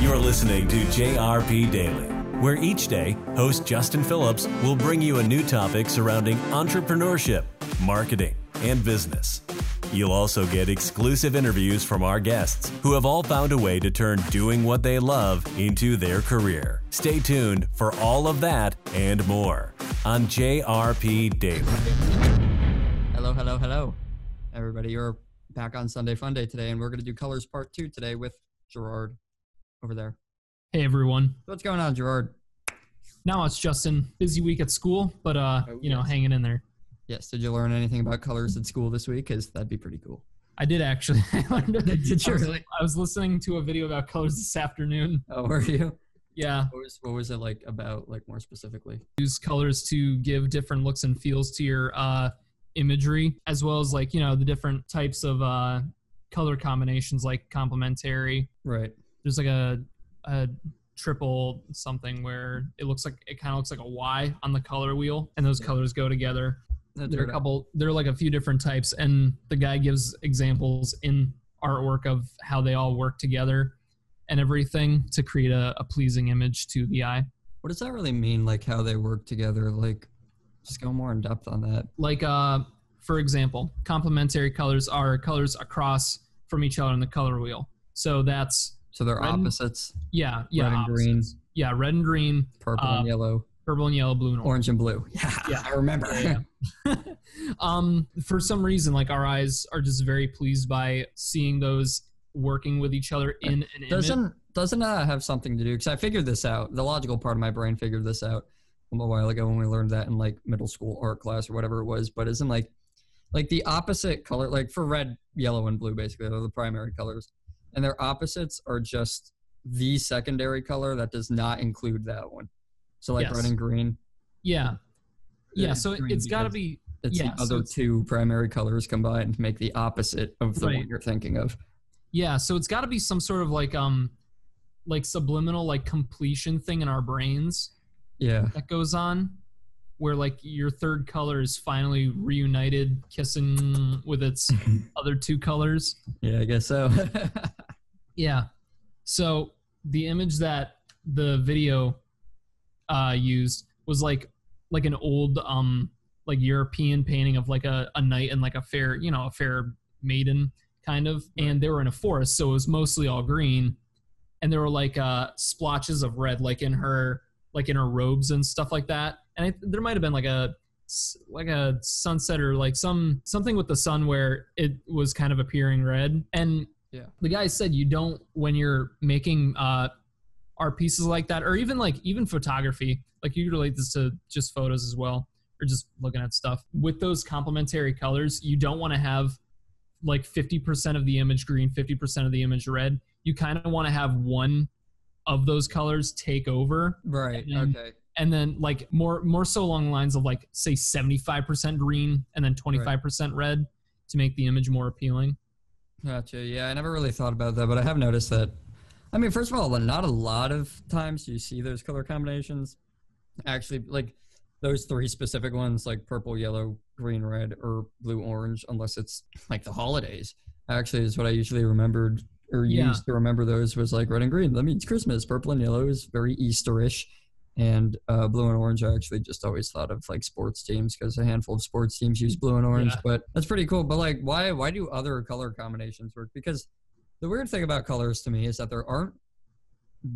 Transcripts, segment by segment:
You're listening to JRP Daily, where each day, host Justin Phillips will bring you a new topic surrounding entrepreneurship, marketing, and business. You'll also get exclusive interviews from our guests who have all found a way to turn doing what they love into their career. Stay tuned for all of that and more on JRP Daily. Hello, hello, hello, everybody. You're back on Sunday Fun Day today, and we're going to do colors part two today with Gerard over there. Hey everyone. What's going on, Gerard? Now it's Justin. Busy week at school, but uh, Oh, you know, yes. hanging in there. Yes. Did you learn anything about colors at school this week? Because that'd be pretty cool. I did actually. I learned- Did you I was, really? I was listening to a video about colors this afternoon. Oh, were you? Yeah, What was what was it like about, like more specifically? use colors to give different looks and feels to your uh imagery, as well as like you know the different types of uh color combinations, like complementary. Right. There's like a a triple something where it looks like it kind of looks like a Y on the color wheel, and those colors go together. That's there are a couple there are like a few different types and the guy gives examples in artwork of how they all work together and everything to create a, a pleasing image to the eye What does that really mean? Like how they work together? Like, just go more in depth on that. like uh for example complementary colors are colors across from each other in the color wheel so that's So they're Red opposites: yeah yeah red and green, yeah red and green purple Uh, and yellow, purple and yellow blue and orange orange and blue. Yeah, Yeah. I remember. Yeah, yeah. um, for some reason, like our eyes are just very pleased by seeing those working with each other in an image. doesn't doesn't that have something to do? Because I figured this out. The logical part of my brain figured this out a while ago when we learned that in like middle school art class or whatever it was. But isn't like like the opposite color, like for red, yellow, and blue, basically they're the primary colors, and their opposites are just the secondary color that does not include that one. So like Yes. red and green. Yeah, yeah. So it's got to be It's yeah, the so other it's- two primary colors combined to make the opposite of the Right. one you're thinking of. yeah. So it's got to be some sort of like um, like subliminal like completion thing in our brains Yeah. that goes on, where like your third color is finally reunited, kissing with its other two colors. Yeah, I guess so. Yeah. So the image that the video uh, used was like like an old um like European painting of like a, a knight and like a fair you know a fair maiden kind of and they were in a forest so it was mostly all green and there were like uh splotches of red like in her like in her robes and stuff like that and I, there might have been like a like a sunset or like some something with the sun where it was kind of appearing red and Yeah. the guy said you don't when you're making uh art pieces like that or even like even photography like you relate this to just photos as well or just looking at stuff with those complementary colors you don't want to have like 50% of the image green 50% of the image red you kind of want to have one of those colors take over right. Okay. And then like more more so along the lines of like say 75% green and then 25% red to make the image more appealing Gotcha. Yeah, I never really thought about that, but I have noticed that. I mean, first of all, not a lot of times do you see those color combinations. Actually, like those three specific ones, like purple, yellow, green, red, or blue, orange, unless it's like the holidays. Actually, is what I usually remembered or Yeah. used to remember those was like red and green. That means Christmas. Purple and yellow is very Easterish. And uh, blue and orange, I actually just always thought of like sports teams because a handful of sports teams use blue and orange. Yeah. But that's pretty cool. But like, why why do other color combinations work? Because the weird thing about colors to me is that there aren't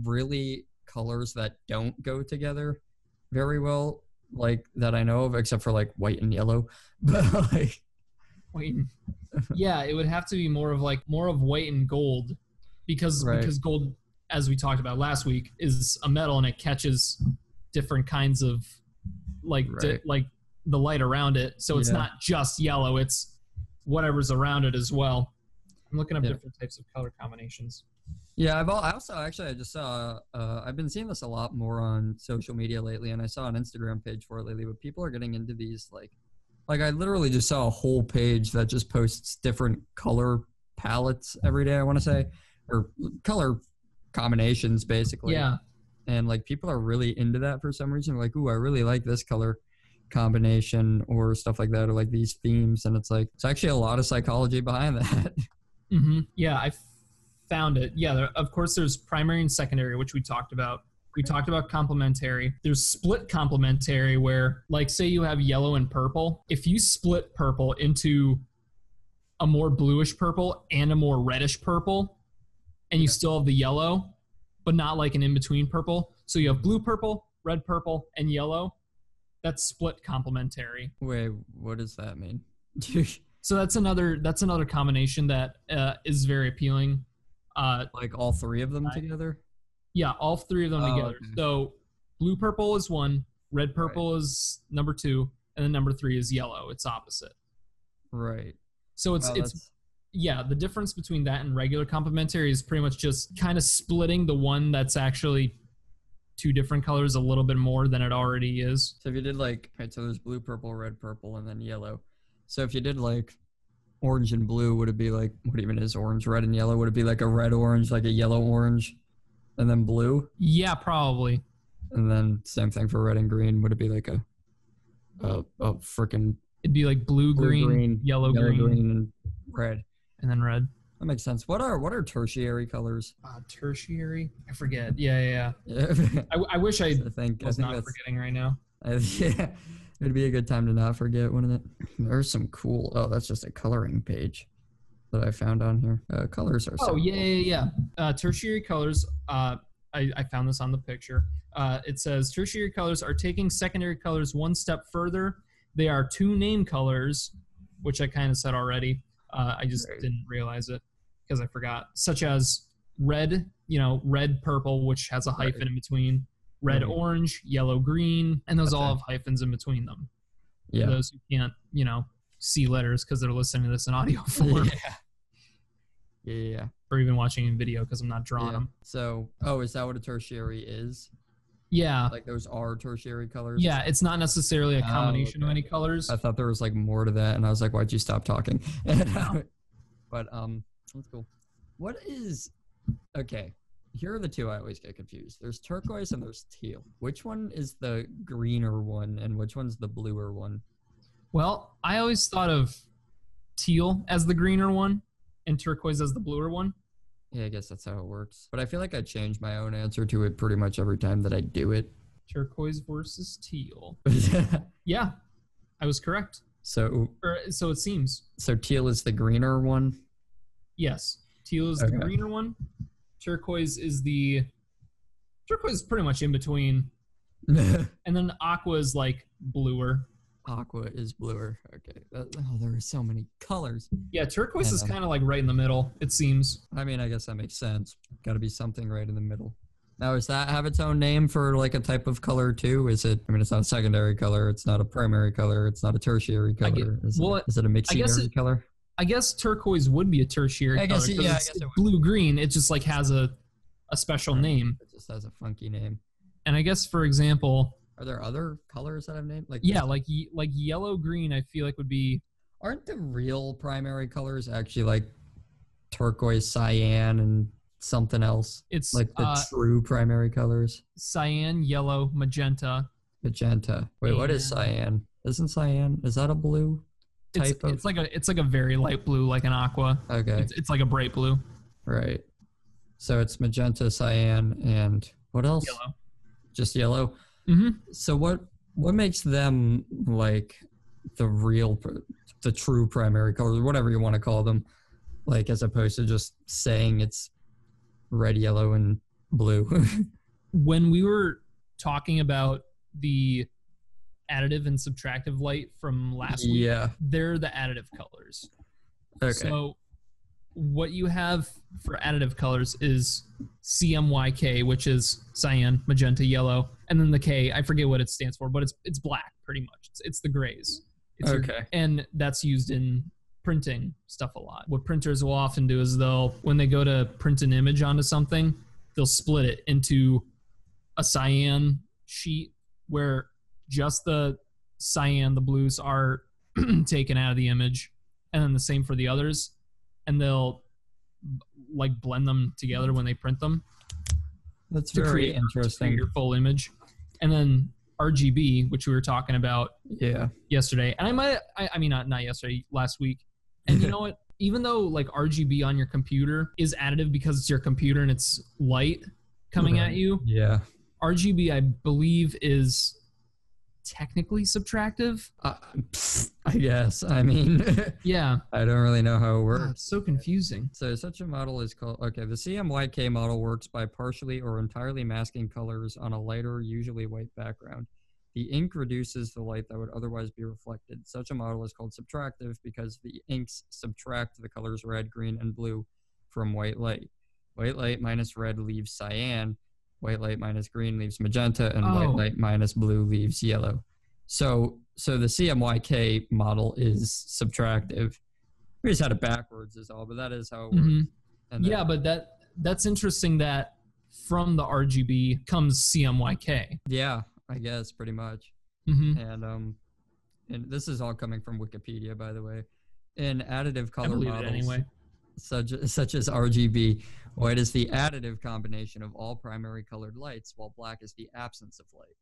really colors that don't go together very well, like that I know of, except for like white and yellow. But like, Wait. yeah, it would have to be more of like more of white and gold because Right. because gold as we talked about last week is a metal and it catches different kinds of like di- like the light around it. So it's Yeah. not just yellow, it's whatever's around it as well. I'm looking up Yeah. different types of color combinations. Yeah, I've al- I also actually I just saw uh, I've been seeing this a lot more on social media lately, and I saw an Instagram page for it lately. But people are getting into these like, like I literally just saw a whole page that just posts different color palettes every day. I want to say, or color combinations basically. Yeah. and like people are really into that for some reason. Like, ooh, I really like this color combination or stuff like that, or like these themes. And it's like it's actually a lot of psychology behind that. hmm Yeah, I found it. Yeah, there, of course, there's primary and secondary, which we talked about. We talked about complementary. There's split complementary, where, like, say you have yellow and purple. If you split purple into a more bluish purple and a more reddish purple, and you Yeah. still have the yellow, but not like an in between purple. So you have blue purple, red purple, and yellow. That's split complementary. Wait, what does that mean? So that's another that's another combination that uh, is very appealing. Uh, like all three of them Right. together? yeah, all three of them Oh, together. okay. So blue purple is one, red purple is number two, and then number three is yellow. It's opposite. Right. So it's Wow, it's that's- yeah. The difference between that and regular complementary is pretty much just kind of splitting the one that's actually two different colors a little bit more than it already is. so if you did like right, so there's blue, purple, red, purple, and then yellow. So if you did like orange and blue, would it be like what even is orange, red, and yellow? Would it be like a red orange, like a yellow orange, and then blue? Yeah, probably. And then same thing for red and green. Would it be like a a, a freaking It'd be like blue, blue, green, green, yellow, green, and red? And then red. That makes sense. What are what are tertiary colors? Uh, tertiary. I forget. Yeah, yeah. yeah. Yeah, I, I wish I I think I was think not forgetting right now. I, yeah, it'd be a good time to not forget, wouldn't it? There's some cool. Oh, that's just a coloring page that I found on here. Uh, colors are. so Oh yeah, cool. yeah, yeah. Uh, tertiary colors. Uh, I, I found this on the picture. Uh, it says tertiary colors are taking secondary colors one step further. They are two name colors, which I kind of said already. Uh, I just Right. didn't realize it because I forgot. Such as red, you know, red purple, which has a Right. hyphen in between. Red Mhm. orange, yellow green, and those all have hyphens in between them. For Yeah. those who can't, you know, see letters because they're listening to this in audio form yeah. Yeah. Yeah. or even watching in video because I'm not drawing yeah. them. So, oh, is that what a tertiary is? Yeah. Like those are tertiary colors? Yeah, it's not necessarily a Oh, combination of any colors. I thought there was like more to that, and I was like, "Why'd you stop talking?" but um, that's cool. What is okay? Here are the two I always get confused. There's turquoise and there's teal. Which one is the greener one, and which one's the bluer one? Well, I always thought of teal as the greener one and turquoise as the bluer one. Yeah, I guess that's how it works. But I feel like I change my own answer to it pretty much every time that I do it. Turquoise versus teal. Yeah, I was correct. so, Or, so it seems. so teal is the greener one. Yes, teal is Okay. the greener one. Turquoise is the turquoise is pretty much in between, and then aqua is like bluer. Aqua is bluer. Okay. Oh, there are so many colors. Yeah, turquoise is uh, kind of like right in the middle. It seems. I mean, I guess that makes sense. Got to be something right in the middle. Now, does that have its own name for like a type of color too? Is it? I mean, it's not a secondary color. It's not a primary color. It's not a tertiary color. get- is, well, it, is it a it- color? I guess turquoise would be a tertiary I color. guess it- 'cause yeah, I it's guess it would. blue green. It just like has a a special name. It just has a funky name. And I guess for example, Are there other colors that I've named? Like yeah, like ye- like yellow green. I feel like would be aren't the real primary colors actually like turquoise, cyan, and something else? it's Like the uh, true primary colors? cyan, yellow, magenta. Magenta. Wait, what is cyan? Isn't cyan? Is that a blue It's, type of? it's like a it's like a very light blue, like an aqua. okay, It's, it's like a bright blue, right. So it's magenta, cyan, and what else? yellow. Just yellow. Hmm So what what makes them like the real, the true primary colors, whatever you want to call them, like as opposed to just saying it's red, yellow, and blue? When we were talking about the additive and subtractive light from last week, yeah. they're the additive colors. Okay. So what you have for additive colors is CMYK, which is cyan, magenta, yellow, and then the K, I forget what it stands for, but it's it's black pretty much. It's, it's the grays. It's your- Okay. and that's used in printing stuff a lot. What printers will often do is they'll when they go to print an image onto something, they'll split it into a cyan sheet where just the cyan, the blues are taken out of the image, and then the same for the others, and they'll like blend them together when they print them That's very create, to create interesting. your full image, and then RGB, which we were talking about Yeah. yesterday, and I might, I, I mean, not not yesterday, last week, And you know what? Even though like RGB on your computer is additive because it's your computer and it's light coming at you, Yeah. RGB I believe is technically subtractive. Uh, I guess. I mean, Yeah. I don't really know how it works. it's so confusing. So such a model is called okay. The CMYK model works by partially or entirely masking colors on a lighter, usually white background. The ink reduces the light that would otherwise be reflected. Such a model is called subtractive because the inks subtract the colors red, green, and blue from white light. White light minus red leaves cyan. White light minus green leaves magenta, and white Oh. light minus blue leaves yellow. So, so the CMYK model is subtractive. We just had it backwards, is all, but that is how it works. Mhm. And then- Yeah, but that that's interesting that from the RGB comes CMYK. yeah, I guess pretty much. hmm And um, and this is all coming from Wikipedia, by the way. In additive color models, anyway. Such such as RGB, white is the additive combination of all primary colored lights, while black is the absence of light.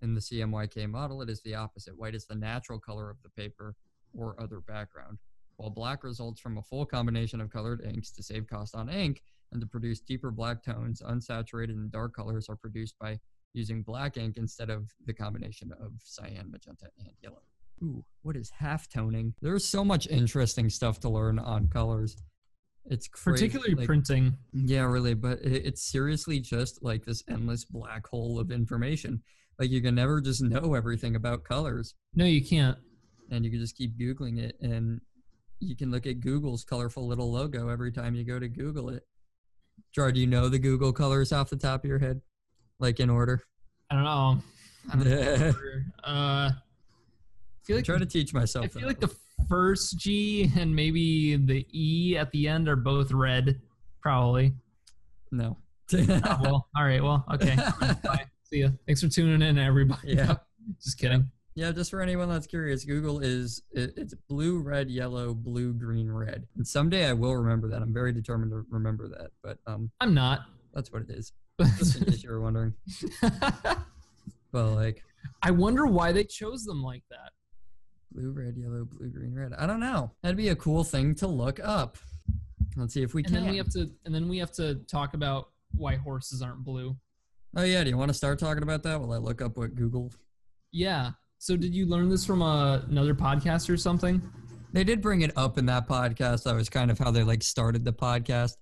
In the CMYK model, it is the opposite. White is the natural color of the paper or other background, while black results from a full combination of colored inks to save cost on ink and to produce deeper black tones. Unsaturated and dark colors are produced by using black ink instead of the combination of cyan, magenta, and yellow. Ooh, what is half toning? There's so much interesting stuff to learn on colors. It's crazy. Particularly like- printing. yeah, really, but it, it's seriously just like this endless black hole of information. Like you can never just know everything about colors, No, you can't. and you can just keep googling it, and you can look at Google's colorful little logo every time you go to Google it. Jar, do you know the Google colors off the top of your head, like in order? I don't know. I don't know. uh, I feel like try to teach myself. I feel like the first G and maybe the E at the end are both red. Probably. no. Oh, well, all right. Well, okay. Bye. See ya. Thanks for tuning in, everybody. yeah. Just kidding. Yeah, just for anyone that's curious, Google is it, it's blue, red, yellow, blue, green, red. And someday I will remember that. I'm very determined to remember that. But um, I'm not. that's what it is. Just in case you were wondering. But like I wonder why they chose them like that. Blue, red, yellow, blue, green, red. I don't know. That'd be a cool thing to look up. Let's see if we And can. then we have to and then we have to talk about why horses aren't blue. oh yeah, do you want to start talking about that while I look up what Google? Yeah. So did you learn this from a, another podcast or something? They did bring it up in that podcast. That was kind of how they like started the podcast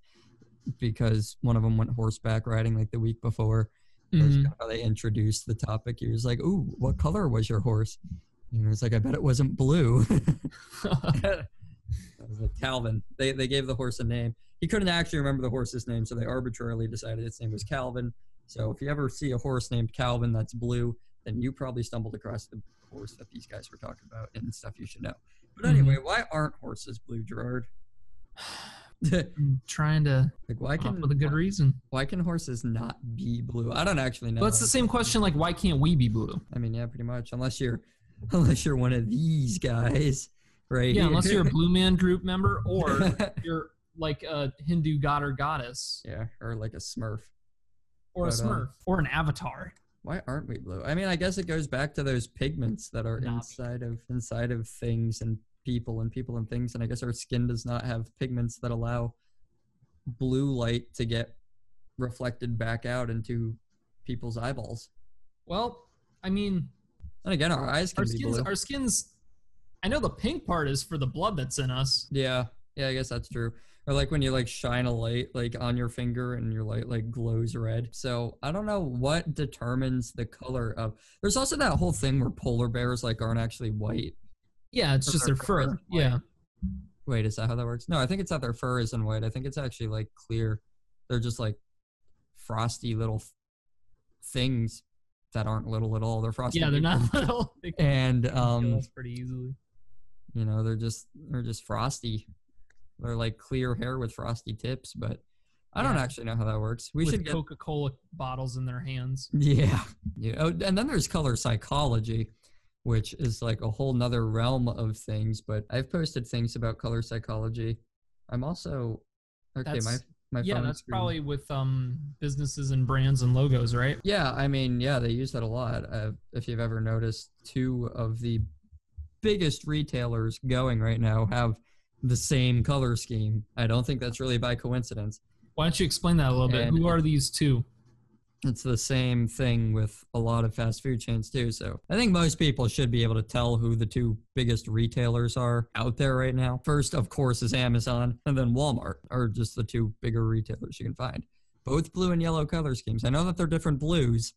because one of them went horseback riding like the week before. Mhm. kind of how they introduced the topic. He was like, "Ooh, what color was your horse?" And he was like, "I bet it wasn't blue." I was like, Calvin. They they gave the horse a name. He couldn't actually remember the horse's name, so they arbitrarily decided its name was Calvin. So if you ever see a horse named Calvin that's blue, then you probably stumbled across the horse that these guys were talking about and stuff you should know. But mm-hmm. anyway, why aren't horses blue, Gerard? I'm trying to like why can with a good reason. why can horses not be blue? I don't actually know. But it's the same question like why can't we be blue? I mean, yeah, pretty much. Unless you're, unless you're one of these guys, right? Yeah, unless you're a Blue Man Group member or you're like a Hindu god or goddess yeah, or like a Smurf. or a But, uh, Smurf or an avatar. Why aren't we blue? I mean, I guess it goes back to those pigments that are Nah. inside of inside of things and people and people and things, and I guess our skin does not have pigments that allow blue light to get reflected back out into people's eyeballs. Well, I mean, And again, our eyes can our be skins blue. our skins I know the pink part is for the blood that's in us. Yeah, yeah, I guess that's true. Or like when you like shine a light like on your finger and your light like glows red. So I don't know what determines the color of. There's also that whole thing where polar bears like aren't actually white. Yeah, it's Or just their fur fur. Yeah. Wait, is that how that works? No, I think it's not their fur isn't white. I think it's actually like clear. They're just like frosty little things that aren't little at all. They're frosty. Yeah, they're people. not little. They And um, pretty easily. you know they're just they're just frosty they're like clear hair with frosty tips but i don't actually know how that works we with should get Coca-Cola bottles in their hands. yeah yeah oh, and then there's color psychology which is like a whole nother realm of things but i've posted things about color psychology i'm also okay That's- my yeah, phone that's screen- probably with um businesses and brands and logos, right? Yeah, I mean, yeah, they use that a lot. Uh, if you've ever noticed, two of the biggest retailers going right now have the same color scheme. I don't think that's really by coincidence. Why don't you explain that a little bit? And Who are these two? It's the same thing with a lot of fast food chains too. So I think most people should be able to tell who the two biggest retailers are out there right now. First, of course, is Amazon, and then Walmart are just the two bigger retailers you can find. Both blue and yellow color schemes. I know that they're different blues,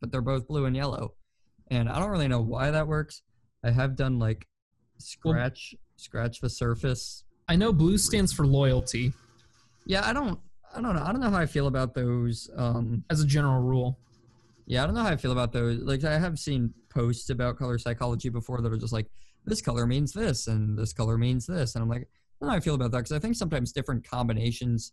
but they're both blue and yellow. And I don't really know why that works. I have done like scratch scratch the surface I know blue stands for loyalty yeah i don't i don't know i don't know how i feel about those um as a general rule. yeah i don't know how i feel about those like i have seen posts about color psychology before that are just like this color means this and this color means this and i'm like i don't know how i feel about that because i think sometimes different combinations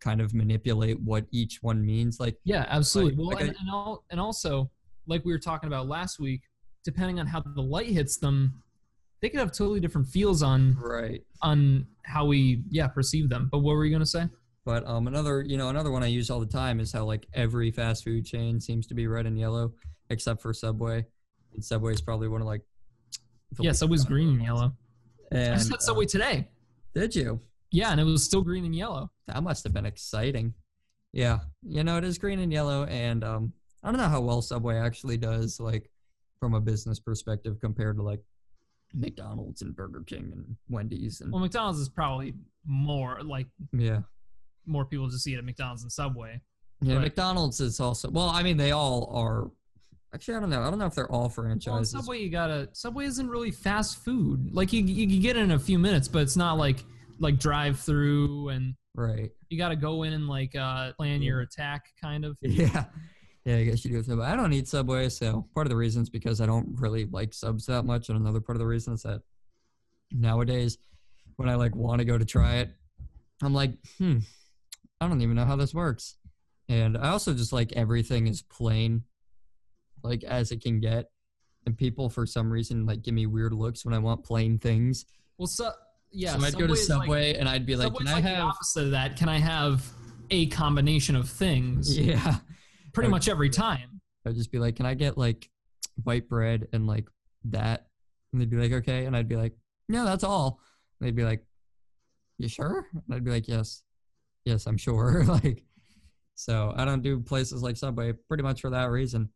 kind of manipulate what each one means like Yeah, absolutely. Like- well, like and, and, al- and also, like we were talking about last week, depending on how the light hits them, they could have totally different feels on right on how we yeah perceive them. But what were you gonna say? But um, another, you know, another one I use all the time is how like every fast food chain seems to be red and yellow, except for Subway. And Subway is probably one of like. Yeah, Subway's green and yellow. I And just had Subway uh, today. did you? Yeah, and it was still green and yellow. That must have been exciting. Yeah, you know, it is green and yellow, and um, I don't know how well Subway actually does, like from a business perspective, compared to like McDonald's and Burger King and Wendy's and Well, McDonald's is probably more like yeah. More people just eat at McDonald's and Subway. Yeah, Right. McDonald's is also well. I mean, they all are. Actually, I don't know. I don't know if they're all Well, franchises. Subway, you gotta Subway isn't really fast food. Like you, you can get it in a few minutes, but it's not like like drive through and Right. you got to go in and like uh, plan your attack kind of Yeah. Yeah, I guess you do. with Subway. I don't eat Subway, so part of the reason is because I don't really like subs that much, and another part of the reason is that nowadays, when I like want to go to try it, I'm like, hmm, I don't even know how this works, and I also just like everything is plain, like as it can get, and people for some reason like give me weird looks when I want plain things. well so yeah so I'd go to is like- Subway and I'd be like, Subway's can I like the have? opposite of that can i have a combination of things Yeah. pretty I- much every time I'd just be like, "Can I get like white bread and like that?" And they'd be like, "Okay," and I'd be like, "No, that's all." And they'd be like, "You sure?" And I'd be like, "Yes, yes, I'm sure." like, so I don't do places like Subway pretty much for that reason.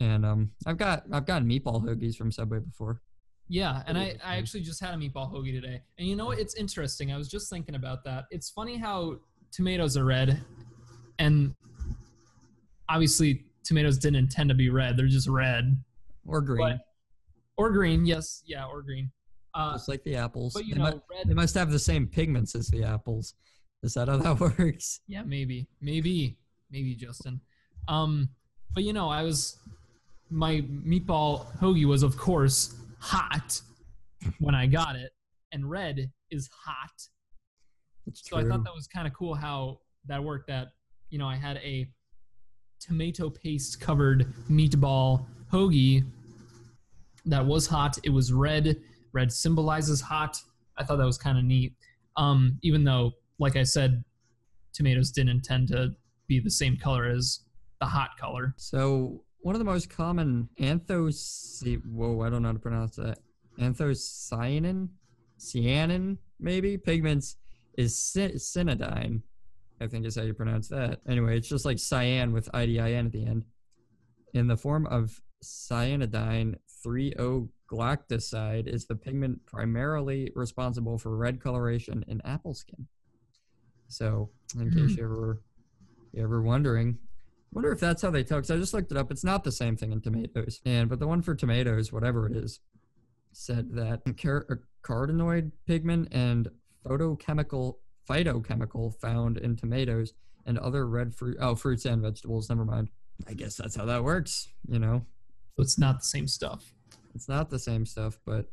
And um, I've got I've gotten meatball hoagies from Subway before. yeah and i i actually just had a meatball hoagie today. And you know what? It's interesting. I was just thinking about that. It's funny how tomatoes are red and obviously tomatoes didn't intend to be red. They're just red. Or green, But- or green yes. Yeah or green. Uh, just like the apples. but you they, know red they must have the same pigments as the apples. Is that how that works? Yeah, maybe, maybe, maybe Justin. Um, but you know, I was my meatball hoagie was of course hot when I got it, and red is hot. It's So I thought that was kind of cool how that worked. That you know, I had a tomato paste covered meatball hoagie that was hot. It was red. Red symbolizes hot. I thought that was kind of neat. Um, even though, like I said, tomatoes didn't intend to be the same color as the hot color. So one of the most common anthos whoa, I don't know how to pronounce that. Anthocyanin, cyanin, maybe pigments is cy- cyanidine. I think is how you pronounce that. Anyway, it's just like cyan with idin at the end. In the form of cyanidine 3-O-galactoside is the pigment primarily responsible for red coloration in apple skin. So, in case hmm. you ever you ever wondering, wonder if that's how they tell. Because I just looked it up. It's not the same thing in tomatoes. And but the one for tomatoes, whatever it is, said that car- a carotenoid pigment and photochemical phytochemical found in tomatoes and other red fruit oh fruits and vegetables. Never mind. I guess that's how that works. You know, So it's not the same stuff. it's not the same stuff, but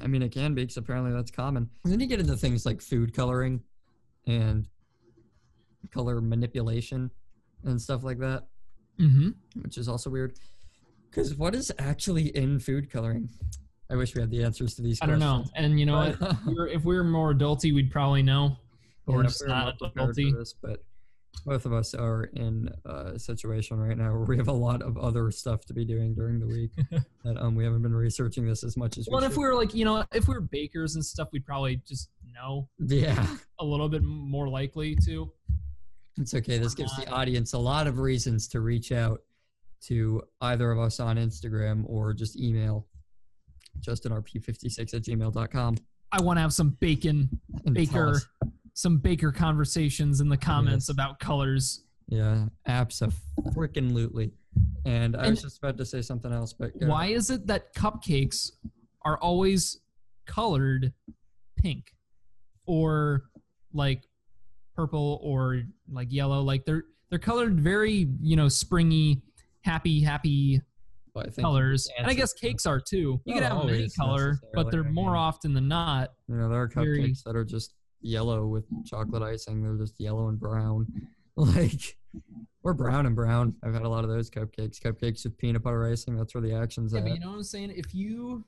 I mean it can be because apparently that's common. And then you get into things like food coloring and color manipulation and stuff like that. Mm-hmm. which is also weird. Because what is actually in food coloring? I wish we had the answers to these. I don't know. And you know? But- If we were, if we were more adulty, we'd probably know. But we're just we're not more prepared for adulty. this, but both of us are in a situation right now where we have a lot of other stuff to be doing during the week that um we haven't been researching this as much as Well, we and if we were like, you know, if we were bakers and stuff, we'd probably just know yeah. a little bit more likely to. it's okay. This gives the um, audience a lot of reasons to reach out to either of us on instagram or just email justinrp56 at gmail.com I want to have some bacon, and baker, some baker conversations in the comments Yes. about colors. yeah absolutely and i And- was just about to say something else but Why is it that cupcakes are always colored pink or like purple or like yellow? Like they're they're colored very you know springy, happy, happy think colors. And I guess cakes are too. You can have them any color, but they're more often than not. You know, there are Very- cupcakes that are just yellow with chocolate icing. They're just yellow and brown. Like, or brown and brown. I've had a lot of those cupcakes. Cupcakes with peanut butter icing. That's where the action's Yeah, at. but you know what I'm saying? If you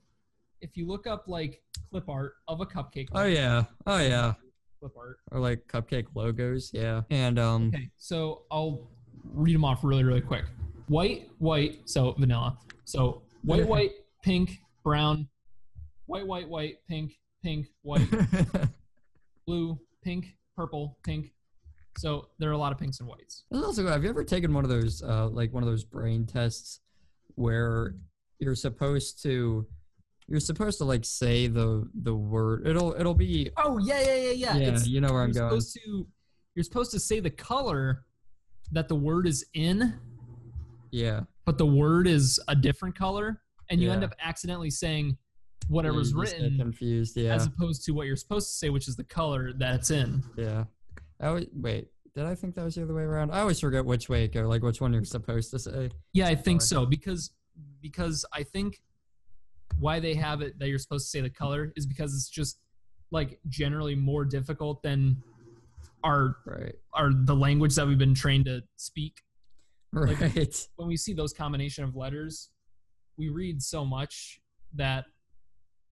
if you look up like clip art of a cupcake, oh, yeah. Oh, yeah. clip art. Or like cupcake logos. Yeah. And, um, Okay, so I'll read them off really, really quick. White, white, so vanilla. So white, white, pink, brown, white, white, white, pink, pink, white, blue, pink, purple, pink. So there are a lot of pinks and whites. This is also good. Have you ever taken one of those, uh, like one of those brain tests where you're supposed to, you're supposed to like say the the word. It'll it'll be Oh yeah, yeah, yeah, yeah. yeah. It's- you know where I'm you're going. supposed to you're supposed to say the color that the word is in, Yeah. but the word is a different color, and you end up accidentally saying whatever's get written confused. Yeah. as opposed to what you're supposed to say, which is the color that's in. Yeah. I always, wait, did I think that was the other way around? I always forget which way it go, like which one you're supposed to say. Yeah, I think Sorry. so because because I think why they have it that you're supposed to say the color is because it's just like generally more difficult than our Right. our the language that we've been trained to speak. Like- Right. When we see those combination of letters, we read so much that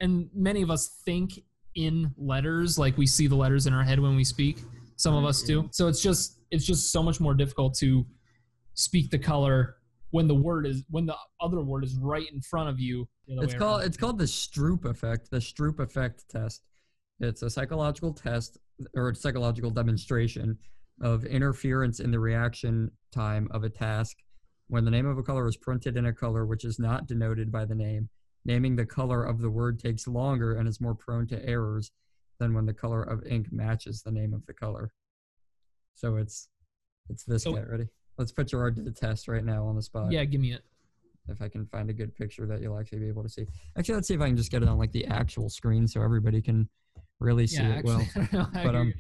and many of us think in letters like we see the letters in our head when we speak. Some of us do. Mm-hmm. So it's just it's just so much more difficult to speak the color when the word is when the other word is right in front of you. It's called around. it's called the Stroop effect. The Stroop effect test. It's a psychological test or a psychological demonstration of interference in the reaction time of a task when the name of a color is printed in a color which is not denoted by the name. Naming the color of the word takes longer and is more prone to errors than when the color of ink matches the name of the color. So it's it's this So- guy. Ready? Let's put Gerard to the test right now on the spot Yeah, give me it. If I can find a good picture that you'll actually be able to see. Actually, let's see if I can just get it on like the actual screen so everybody can really see Yeah, it well. actually, know how But, um,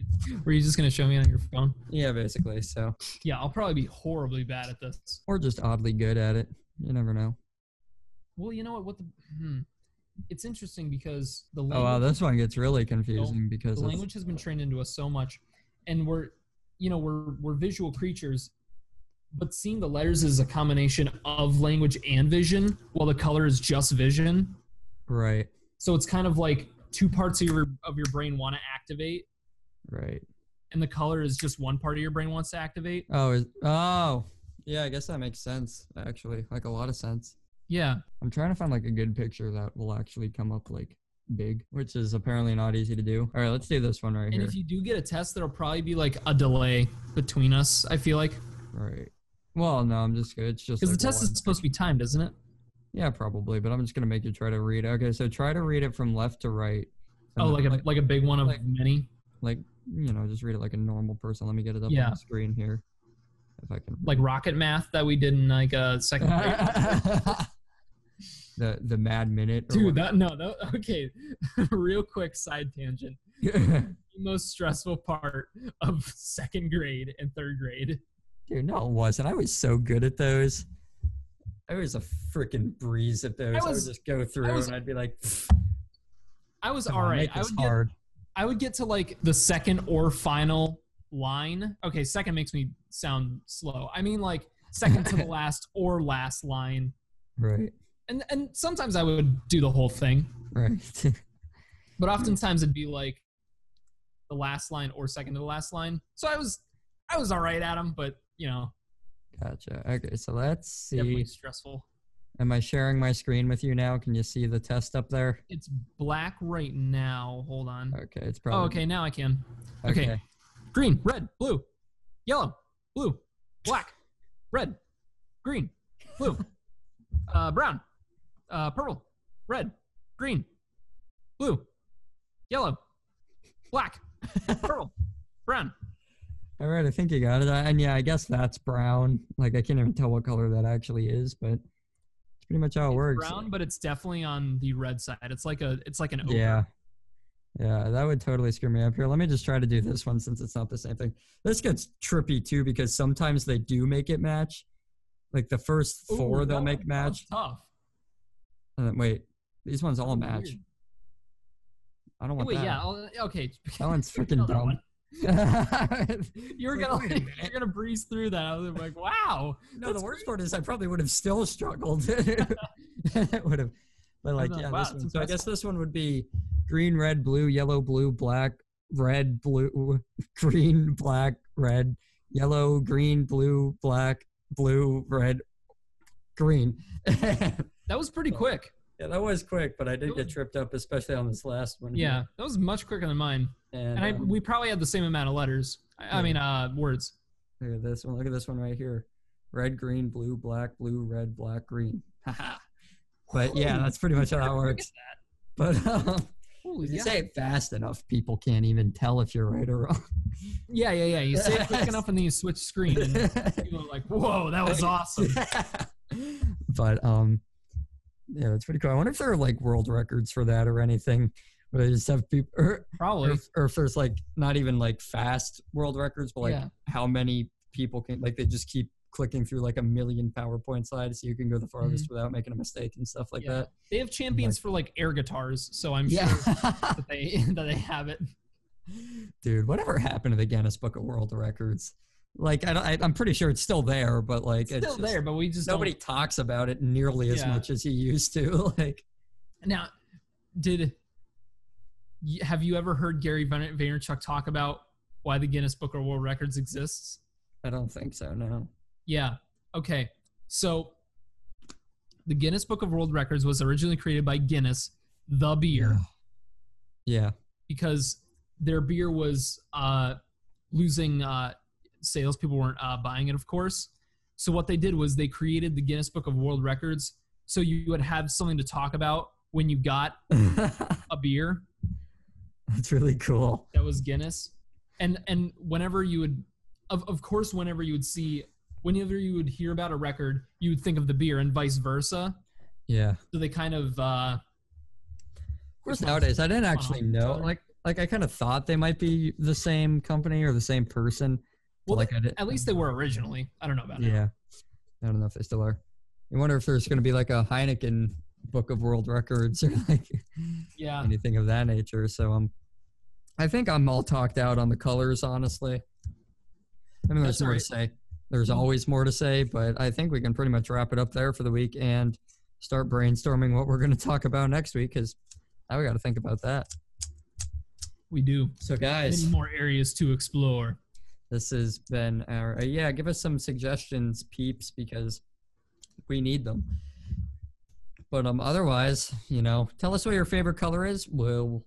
were you just gonna show me on your phone? Yeah, basically. So, Yeah, I'll probably be horribly bad at this. or just oddly good at it. You never know. Well, you know what? What the? Hmm. It's interesting because the Oh language, wow, this one gets really confusing because the language has been trained into us so much, and we're, you know, we're we're visual creatures, but seeing the letters is a combination of language and vision, while the color is just vision. right, So it's kind of like two parts of your of your brain want to activate, right. and the color is just one part of your brain wants to activate. Oh, is, oh, yeah. I guess that makes sense. Actually, like a lot of sense. Yeah, I'm trying to find like a good picture that will actually come up like big, which is apparently not easy to do. All right, let's do this one right and here. And if you do get a test, there'll probably be like a delay between us. I feel like right. Well, no, I'm just. It's just because like the test one- is supposed to be timed, isn't it? Yeah, probably, but I'm just gonna make you try to read. Okay, so try to read it from left to right. Oh, then, like a like a big one of like- many. like you know, just read it like a normal person. Let me get it up on the screen here, if I can. like rocket math that we did in like a second grade. the the Mad Minute. Dude, that no, that, okay. Real quick side tangent. The most stressful part of second grade and third grade. Dude, no, it wasn't. I was so good at those. I was a freaking breeze at those. I, was- would just go through was- and I'd be like, I was "Come all right. I would get. I would get to like the second or final line. Okay, second makes me sound slow. I mean like second to the last or last line. Right, And and sometimes I would do the whole thing, right. but oftentimes it'd be like the last line or second to the last line. So I was I was all right at them, but you know, Gotcha. Okay, so let's definitely see. stressful. Am I sharing my screen with you now? Can you see the test up there? It's black right now. Hold on. Okay, it's probably. Oh, okay. Now I can. Okay. Green, red, blue, yellow, blue, black, red, green, blue, uh, brown, uh, purple, red, green, blue, yellow, black, purple, brown. All right, I think you got it. And yeah, I guess that's brown. Like I can't even tell what color that actually is, but it's pretty much how it works. Brown, but it's definitely on the red side. It's like a, it's like an ochre. Yeah. Yeah, that would totally screw me up here. Let me just try to do this one since it's not the same thing. This gets trippy too because sometimes they do make it match. Like the first Ooh, four they'll make match. Tough. And then, wait, these ones all match. weird. I don't want wait, that. yeah. I'll, okay. That one's freaking dumb. one. You were gonna like, you're gonna breeze through that. I was like, wow. No, the worst part is I probably would have still struggled. it would have, but like, like, yeah, wow, this one. So I guess this one would be green, red, blue, yellow, blue, black, red, blue, green, black, red, yellow, green, blue, black, blue, red, green. That was pretty quick. That was quick, but I did get tripped up, especially on this last one. here. Yeah, that was much quicker than mine. and, And I, um, we probably had the same amount of letters. I, I mean, uh, words. Look at this one. Look at this one right here. Red, green, blue, black, blue, red, black, green. But yeah, that's pretty much how that works. But um, Holy if you yeah. say it fast enough, people can't even tell if you're right or wrong. yeah, yeah, yeah. You say it quick enough and then you switch screen and people are like, whoa, that was awesome. but um, yeah, that's pretty cool. I wonder if there are like world records for that or anything. But they just have people, or, or, Probably. if, or if there's like not even like fast world records, but like Yeah. how many people can like they just keep clicking through like a million PowerPoint slides so you can go the farthest without making a mistake and stuff like Mm-hmm. Yeah. that. They have champions for like air guitars, so I'm Yeah. sure that they that they have it. Dude, whatever happened to the Guinness Book of World Records? Like, I, I'm pretty sure it's still there, but like, It's still just- there, but we just Nobody Don't. talks about it nearly as Yeah. much as he used to. Like, Now, did have you ever heard Gary Vaynerchuk talk about why the Guinness Book of World Records exists? I don't think so. No. Yeah. Okay. So the Guinness Book of World Records was originally created by Guinness, the beer, Yeah. because their beer was uh, losing uh, sales. People weren't uh, buying it, of course. So what they did was they created the Guinness Book of World Records so you would have something to talk about when you got a beer That's really cool. that was Guinness. And and whenever you would of of course whenever you would see whenever you would hear about a record, you would think of the beer and vice versa. Yeah. So they kind of uh Of course, nowadays I didn't actually know. Like, like I kind of thought they might be the same company or the same person. Well like I did, at least they were originally. I don't know about now. Yeah. I don't know if they still are. I wonder if there's going to be like a Heineken Book of World Records or like Yeah. anything of that nature. So um, I think I'm all talked out on the colors, honestly. I mean, there's That's more all to say. There's always more to say, but I think we can pretty much wrap it up there for the week and start brainstorming what we're going to talk about next week because now we got to think about that. We do. So, guys, Many more areas to explore. This has been our uh, yeah. Give us some suggestions, peeps, because we need them. But um, otherwise, you know, tell us what your favorite color is. We'll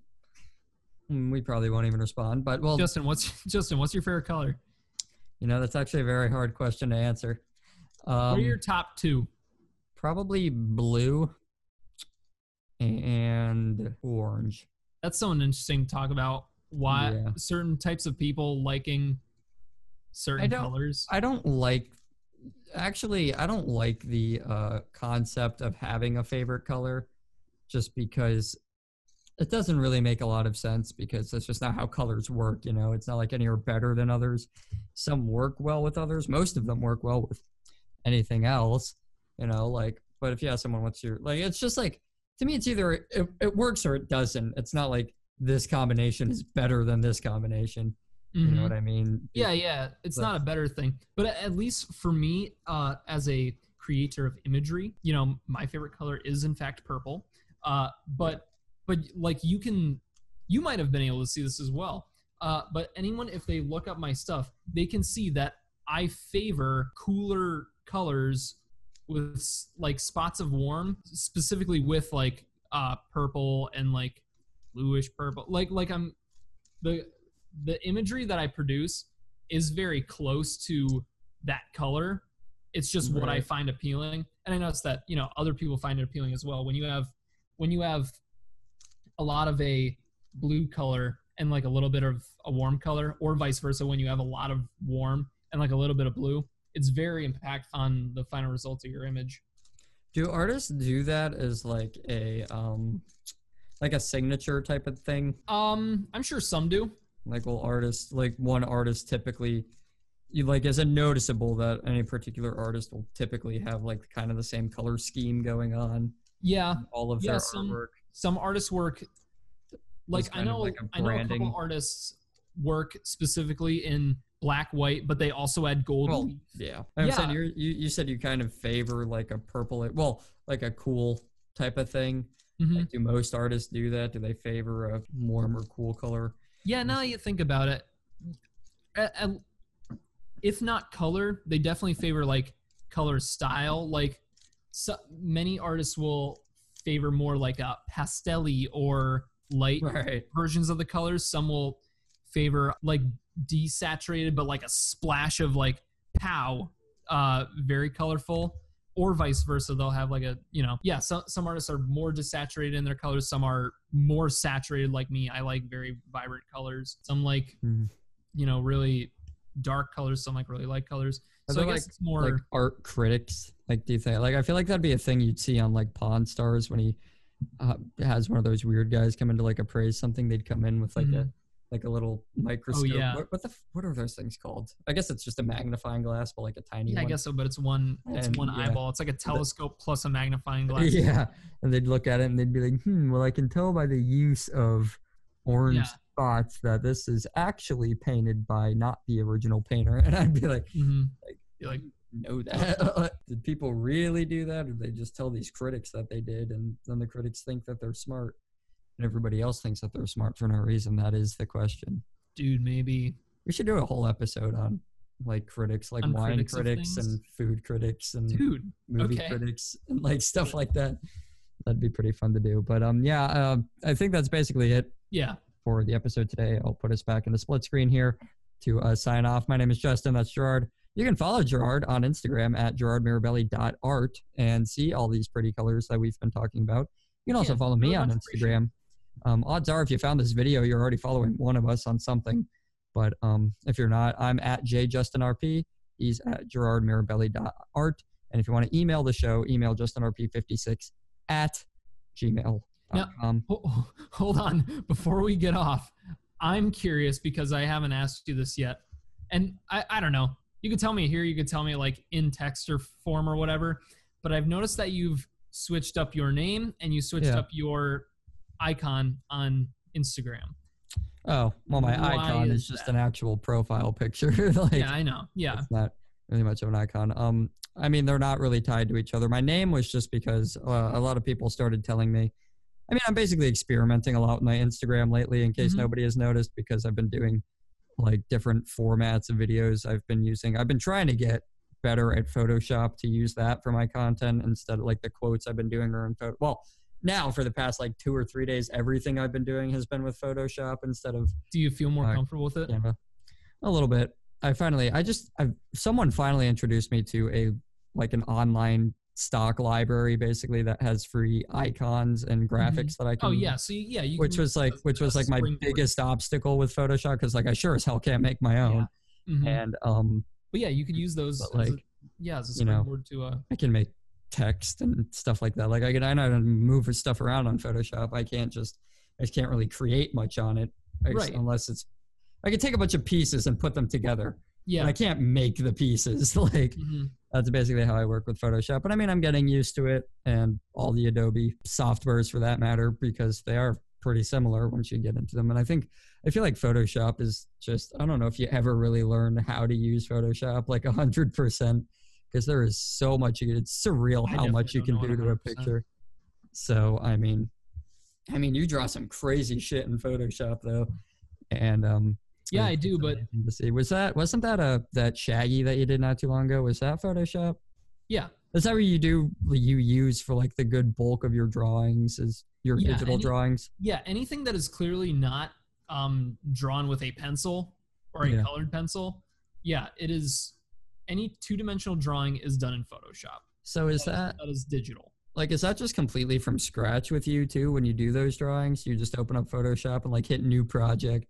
mm, we probably won't even respond, but well, Justin, what's Justin, what's your favorite color? you know, that's actually a very hard question to answer. what are Um, your top two? probably blue and orange. That's something interesting to talk about. Why Yeah. certain types of people liking certain don't- colors. I don't like actually I don't like the uh concept of having a favorite color just because it doesn't really make a lot of sense because that's just not how colors work, you know. It's not like any are better than others. Some work well with others. Most of them work well with anything else, you know, like but if you ask someone what's your like it's just like to me it's either it, it works or it doesn't. It's not like this combination is better than this combination. You Mhm. know what I mean? Yeah, yeah. It's But- not a better thing. But at least for me, uh, as a creator of imagery, you know, my favorite color is in fact purple. Uh, but but like you can you might have been able to see this as well. Uh, but anyone, if they look up my stuff, they can see that I favor cooler colors with like spots of warm, specifically with like uh, purple and like bluish purple. Like like I'm the the imagery that I produce is very close to that color. It's just what I find appealing, and I notice that you know other people find it appealing as well. When you have when you have a lot of a blue color and like a little bit of a warm color, or vice versa, when you have a lot of warm and like a little bit of blue, it's very impactful on the final results of your image. Do artists do that as like a um like a signature type of thing? Um, I'm sure some do. Like will artists like one artist typically you like is it noticeable that any particular artist will typically have like kind of the same color scheme going on Yeah, all of Yeah, their some- artwork? some artists work like I know like I know a couple artists work specifically in black white, but they also add gold. Well, yeah. I'm saying Yeah. you're, you you said you kind of favor like a purple well, like a cool type of thing. Mhm. Like, do most artists do that? Do they favor a warm or cool color? Yeah, now that you think about it, if not color, they definitely favor like color style. Like so, many artists will favor more like a pastelly or light Right. versions of the colors. Some will favor like desaturated, but like a splash of like pow, uh, very colorful. Or vice versa, they'll have like a you know yeah. Some some artists are more desaturated in their colors. Some are more saturated like me. I like very vibrant colors. Some like Mhm. you know really dark colors. Some like really light colors. Are So I guess like- it's more like art critics like do you think like i feel like that'd be a thing you'd see on like pawn stars when he uh, has one of those weird guys come in to like appraise something they'd come in with like a like a little microscope Mm-hmm. Oh, yeah. what, what the what are those things called i guess it's just a magnifying glass but like a tiny yeah, I guess so. But it's one it's And, one yeah. eyeball. It's like a telescope plus a magnifying glass. yeah and they'd look at it and they'd be like hmm well i can tell by the use of orange Yeah. spots that this is actually painted by not the original painter and i'd be like hmm Like- You're like know that. did people really do that, or did they just tell these critics that they did, and then the critics think that they're smart, and everybody else thinks that they're smart for no reason? That is the question. dude, maybe We should do a whole episode on like critics, like On wine critics critics and food critics and dude. movie okay. critics and like stuff like that. That'd be pretty fun to do. But um, yeah, uh, I think that's basically it Yeah. for the episode today. I'll put us back in the split screen here to uh, sign off. My name is Justin. That's Gerard. You can follow Gerard on Instagram at gerardmirabelli.art and see all these pretty colors that we've been talking about. You can also Yeah, follow me on Instagram. Um, odds are, if you found this video, you're already following one of us on something. But um, if you're not, I'm at jjustinrp. He's at gerardmirabelli.art. And if you want to email the show, email justinrp56 at gmail.com. Ho- Hold on. Before we get off, I'm curious because I haven't asked you this yet. And I, I don't know. You could tell me here, you could tell me like in text or form or whatever. But I've noticed that you've switched up your name and you switched Yeah. up your icon on Instagram. Oh, well, my Why icon is is just that? an actual profile picture. like, yeah, I know. Yeah. it's not really much of an icon. Um, I mean, they're not really tied to each other. My name was just because uh, a lot of people started telling me. I mean, I'm basically experimenting a lot with my Instagram lately, in case Mhm. nobody has noticed, because I've been doing like different formats of videos. I've been using. I've been trying to get better at Photoshop to use that for my content instead of like the quotes I've been doing are in photo. Well, now for the past like two or three days, everything I've been doing has been with Photoshop instead of Do you feel more Uh, comfortable with it? Canva. A little bit. I finally, I just, I someone finally introduced me to a like an online stock library, basically that has free icons and graphics that I can. Oh yeah. So yeah, you Which was like, which was like my biggest obstacle with Photoshop because like I sure as hell can't make my own, Mhm. and um, But yeah, you could use those as a, like, yeah, as a you know, to uh I can make text and stuff like that. Like I can, I know how to move stuff around on Photoshop. I can't just, I just can't really create much on it, Right. unless it's. I can take a bunch of pieces and put them together. yeah. I can't make the pieces. like Mhm. that's basically how I work with Photoshop. But I mean, I'm getting used to it and all the Adobe softwares for that matter because they are pretty similar once you get into them. And I think I feel like Photoshop is just I don't know if you ever really learn how to use Photoshop like a hundred percent because there is so much you it's surreal how much you can do to a 100%. picture. So I mean, I mean, you draw some crazy shit in Photoshop though, and um, Yeah, I do, but to see. Was that wasn't that a that Shaggy that you did not too long ago? Was that Photoshop? yeah, Is that what you do? You use for like the good bulk of your drawings is your Yeah, digital any- drawings. yeah. Anything that is clearly not um, drawn with a pencil or a Yeah. colored pencil, yeah, it is. Any two-dimensional drawing is done in Photoshop. So is That is- that that is digital? like is that just completely from scratch with you too? When you do those drawings, you just open up Photoshop and like hit new project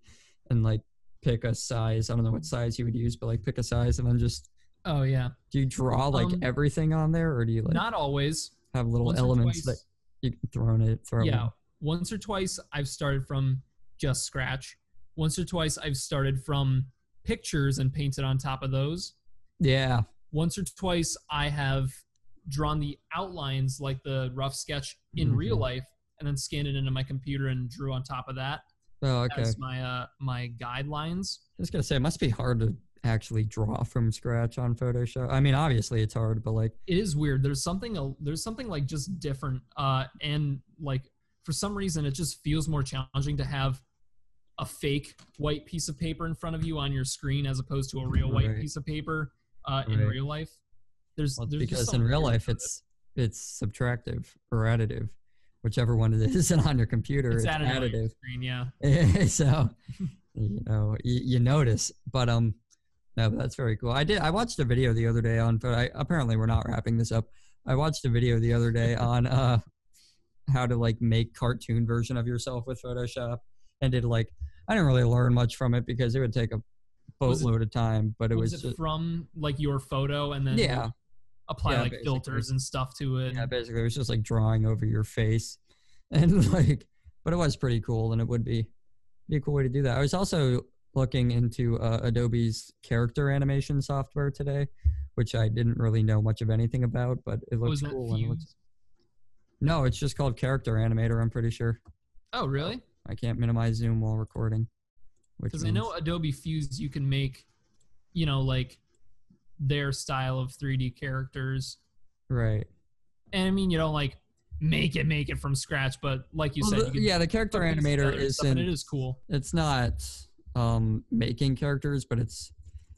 and like pick a size. I don't know what size you would use, but like pick a size and then just Oh yeah, do you draw like Um, everything on there or do you like not always. have little once elements twice- that you can throw in it? Throw yeah in? once or twice i've started from just scratch once or twice i've started from pictures and painted on top of those Yeah. once or twice i have drawn the outlines like the rough sketch in real Mhm. life and then scanned it into my computer and drew on top of that Oh, okay. as my uh my guidelines I was gonna say it must be hard to actually draw from scratch on Photoshop. I mean, obviously it's hard, but like, it is weird there's something there's something like just different uh and like for some reason it just feels more challenging to have a fake white piece of paper in front of you on your screen as opposed to a real white Right. piece of paper uh in real life there's, well, there's because in real life it's it's subtractive or additive, whichever one it is, and on your computer it's, it's additive. screen yeah so you know you, you notice, but um, no, but that's very cool. I did. I watched a video the other day on, but I apparently we're not wrapping this up. I watched a video the other day on uh how to like make cartoon version of yourself with Photoshop, and did like I didn't really learn much from it because it would take a it- boatload of time, but it was, was, it just, from like your photo and then yeah, apply Yeah, like basically. filters and stuff to it yeah. Basically, it was just like drawing over your face, and like, but it was pretty cool, and it would be be a cool way to do that. I was also looking into uh, Adobe's character animation software today, which I didn't really know much of anything about, but it looks cool. and it looks- no, it's just called Character Animator. I'm pretty sure. oh really I can't minimize Zoom while recording. Because I know Adobe Fuse you can make, you know, like their style of 3D characters. right. And I mean, you don't like make it, make it from scratch, but like you Well, said, the- you can yeah, the character animator is in it is cool. it's not um making characters but it's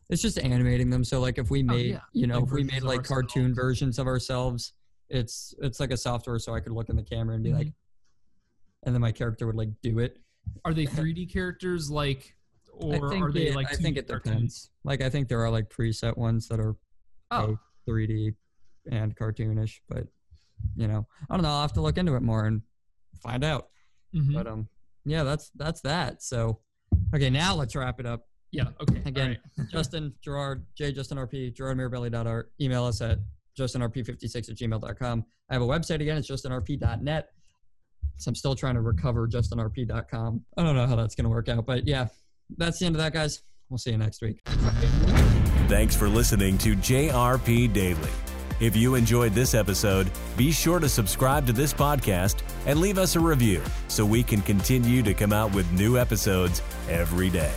it's just animating them so like if we Oh, made yeah. you know Like if we made like cartoon versions of ourselves it's it's like a software so i could look in the camera and be like Mm-hmm. and then my character would like do it Are they 3D characters like, or are they it, like? i think 2D it cartoons? depends like i think there are like preset ones that are Oh, both 3d and cartoonish but you know i don't know i'll have to look into it more and find out mhm. but um yeah that's that's that so okay now let's wrap it up yeah. Okay. Again, right. Justin, Gerard, J Justin RP, GerardMirabelli.art. Email us at justinrp56 at gmail.com. I have a website again, it's justinrp.net. So I'm still trying to recover justinrp.com. I don't know how that's going to work out, but yeah, that's the end of that, guys. We'll see you next week. Thanks for listening to JRP Daily. If you enjoyed this episode, be sure to subscribe to this podcast and leave us a review so we can continue to come out with new episodes every day.